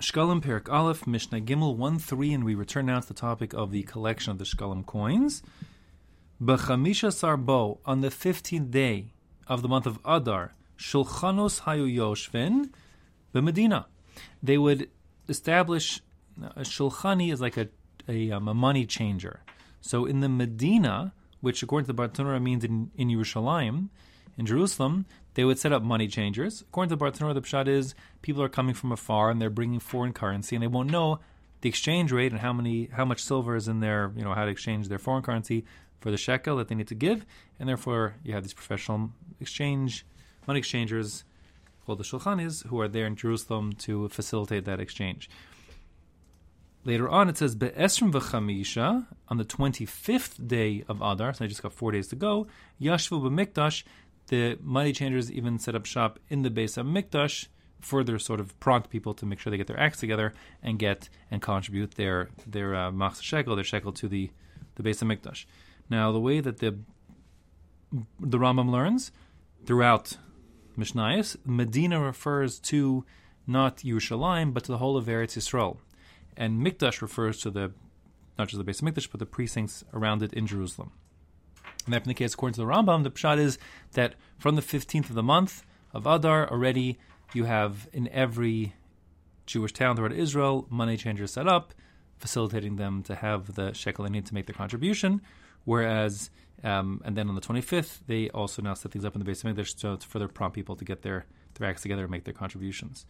Shkalim Perik Aleph, Mishnah Gimel 1 3, and we return now to the topic of the collection of the Shkalim coins. B'chamisha Sarbo, on the 15th day of the month of Adar, Shulchanos Hayu Yoshvin, the Medina. They would establish, a Shulchani is like a, a, um, a money changer. So in the Medina, which according to the Bartanura means in, in Yerushalayim, in Jerusalem, they would set up money changers. According to the Bartanura, the pshat is people are coming from afar and they're bringing foreign currency, and they won't know the exchange rate and how many how much silver is in their you know how to exchange their foreign currency for the shekel that they need to give, and therefore you have these professional exchange money exchangers called the shulchanis who are there in Jerusalem to facilitate that exchange. Later on, it says be'esrim v'chamisha on the twenty fifth day of Adar. So I just got four days to go. Yashvu b'mikdash the money changers even set up shop in the Beis Hamikdash, further sort of prompt people to make sure they get their acts together and get and contribute their their uh, shekel, their shekel to the the Beis Hamikdash. Now, the way that the the Rambam learns throughout Mishnayos, Medina refers to not Yerushalayim, but to the whole of Eretz Yisrael, and Mikdash refers to the not just the Beis Hamikdash, but the precincts around it in Jerusalem. And that being the case, according to the Rambam, the pshat is that from the 15th of the month of Adar, already you have in every Jewish town throughout Israel money changers set up, facilitating them to have the shekel they need to make their contribution. Whereas, um, and then on the 25th, they also now set things up in the basement to, to further prompt people to get their, their acts together and make their contributions.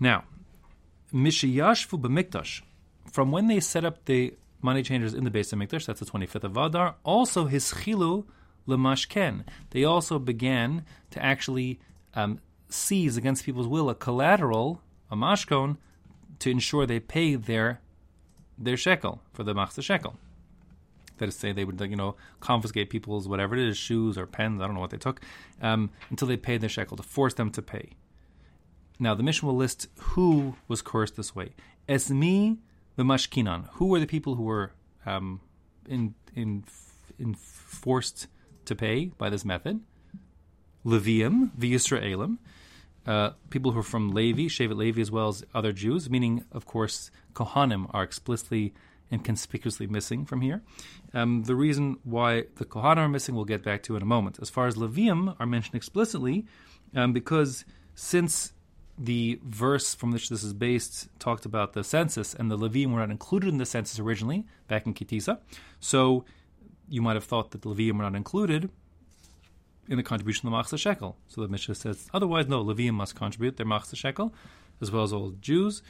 Now, Mishiyashvu b'mikdash, from when they set up the money changers in the Beis Hamikdash, that's the 25th of Adar. Also, his chilu lemashken. They also began to actually um, seize against people's will a collateral, a mashkon, to ensure they pay their their shekel for the machzah shekel. That is to say, they would you know confiscate people's whatever it is, shoes or pens, I don't know what they took, um, until they paid their shekel to force them to pay. Now the Mishnah will list who was cursed this way. Esmi the mashkinan. Who were the people who were um, in, in, in forced to pay by this method? Levium, the uh, people who are from Levi, Shevet Levi, as well as other Jews, meaning, of course, Kohanim are explicitly and conspicuously missing from here. Um, the reason why the Kohanim are missing, we'll get back to in a moment. As far as Levium are mentioned explicitly, um, because since the verse from which this is based talked about the census, and the Levim were not included in the census originally back in Ki Tisa. So you might have thought that the Levim were not included in the contribution of the Machzah Shekel. So the Mishnah says otherwise, no, Levim must contribute their Machzah Shekel, as well as all Jews.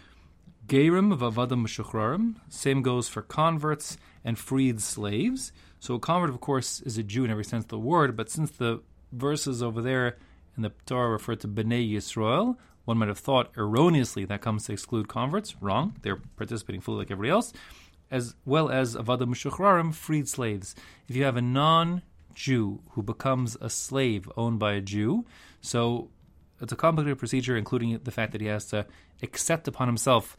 Gerim vavadim meshuchrarim. Same goes for converts and freed slaves. So a convert, of course, is a Jew in every sense of the word, but since the verses over there in the Torah refer to Bnei Yisrael, one might have thought erroneously that comes to exclude converts. Wrong. They're participating fully like everybody else, as well as avada mushuchrarim, freed slaves. If you have a non-Jew who becomes a slave owned by a Jew, so it's a complicated procedure, including the fact that he has to accept upon himself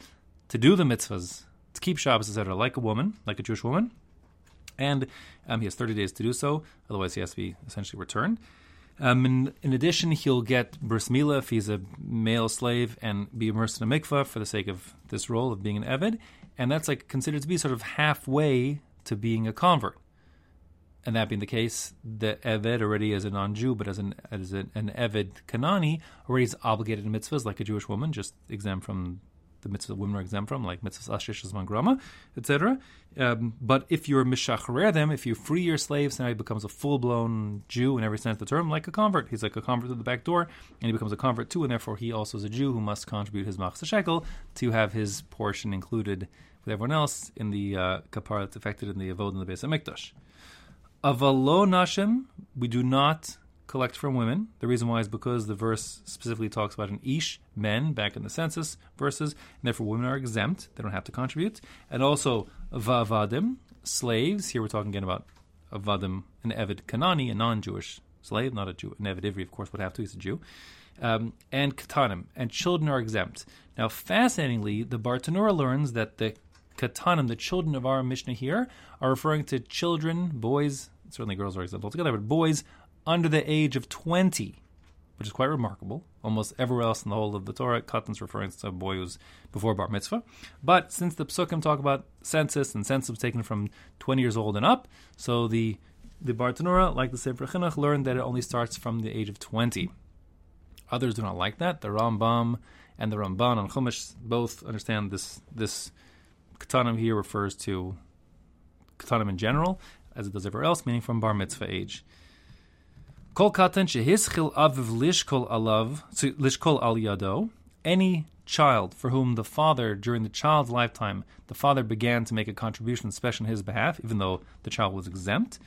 to do the mitzvahs, to keep Shabbos, etc., like a woman, like a Jewish woman, and um, he has 30 days to do so. Otherwise, he has to be essentially returned. Um, in, in, addition, he'll get bris milah if he's a male slave and be immersed in a mikvah for the sake of this role of being an eved, and that's like considered to be sort of halfway to being a convert. And that being the case, the eved already as a non-Jew, but as an as an, an eved kanani, already is obligated in mitzvahs like a Jewish woman, just exempt from the mitzvah women are exempt from, like mitzvahs ashish grama, etc. Um, but if you're mishacharer them, if you free your slaves, now he becomes a full blown Jew in every sense of the term, like a convert. He's like a convert to the back door, and he becomes a convert too, and therefore he also is a Jew who must contribute his machzah shekel to have his portion included with everyone else in the uh, that's affected in the avod in the beis hamikdash. Avalo nashim, we do not collect from women. The reason why is because the verse specifically talks about an ish, men, back in the census verses, and therefore women are exempt. They don't have to contribute. And also vavadim, slaves. Here we're talking again about avadim, an Evid Kanani, a non Jewish slave, not a Jew. An Evid Ivri, of course, would have to, he's a Jew. Um, and katanim, and children are exempt. Now, fascinatingly, the Bartanura learns that the katanim, the children of our Mishnah here, are referring to children, boys, certainly girls are exempt altogether, but boys under the age of 20. which is quite remarkable. Almost everywhere else in the whole of the Torah, katan's referring to a boy who's before bar mitzvah. But since the psukim talk about census and census was taken from 20 years old and up, so the the Bartanura, like the Sefer Chinuch, learned that it only starts from the age of 20. Others do not like that. The Rambam and the Ramban on Chumash both understand this this katanim here refers to katanim in general, as it does everywhere else, meaning from bar mitzvah age. Kol katan shehischil aviv lishkol alav lishkol al yado. Any child for whom the father, during the child's lifetime, the father began to make a contribution, especially on his behalf, even though the child was exempt.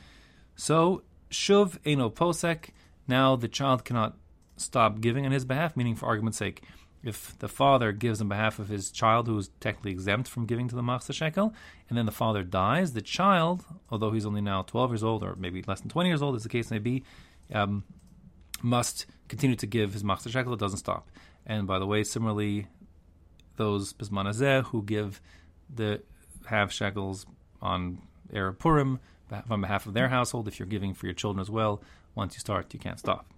So shuv eno posek. Now the child cannot stop giving on his behalf, meaning for argument's sake, if the father gives on behalf of his child who is technically exempt from giving to the machzah shekel, and then the father dies, the child, although he's only now 12 years old or maybe less than 20 years old, as the case may be, um, must continue to give his machzah shekel. It doesn't stop. And by the way, similarly, those bismanazeh who give the half shekels on Erev Purim on behalf of their household, if you're giving for your children as well, once you start, you can't stop.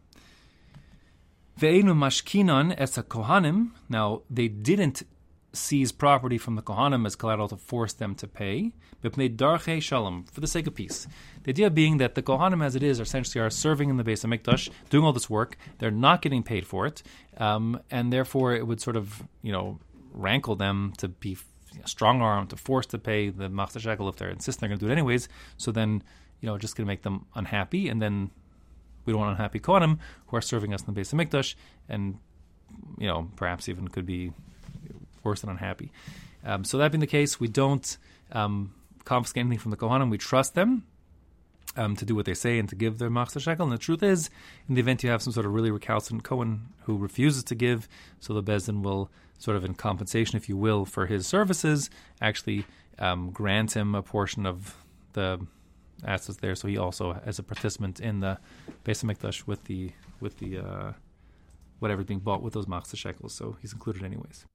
Ve'enu mashkinan es kohanim. Now they didn't seize property from the kohanim as collateral to force them to pay. B'pnei darche shalom for the sake of peace. The idea being that the kohanim, as it is, are essentially are serving in the beis hamikdash, doing all this work. They're not getting paid for it, um, and therefore it would sort of you know rankle them to be strong arm to force to pay the machzah shekel if they're insisting they're going to do it anyways. So then you know just going to make them unhappy, and then we don't want unhappy Kohanim who are serving us in the Beis Hamikdash, and you know perhaps even could be worse than unhappy. Um, so that being the case, we don't um, confiscate anything from the Kohanim. We trust them um, to do what they say and to give their machzah shekel. And the truth is, in the event you have some sort of really recalcitrant Kohen who refuses to give, so the Beis Din will sort of in compensation, if you will, for his services, actually um, grant him a portion of the assets there, so he also as a participant in the Beis Hamikdash with the with the uh, whatever being bought with those machzah shekels. So he's included anyways.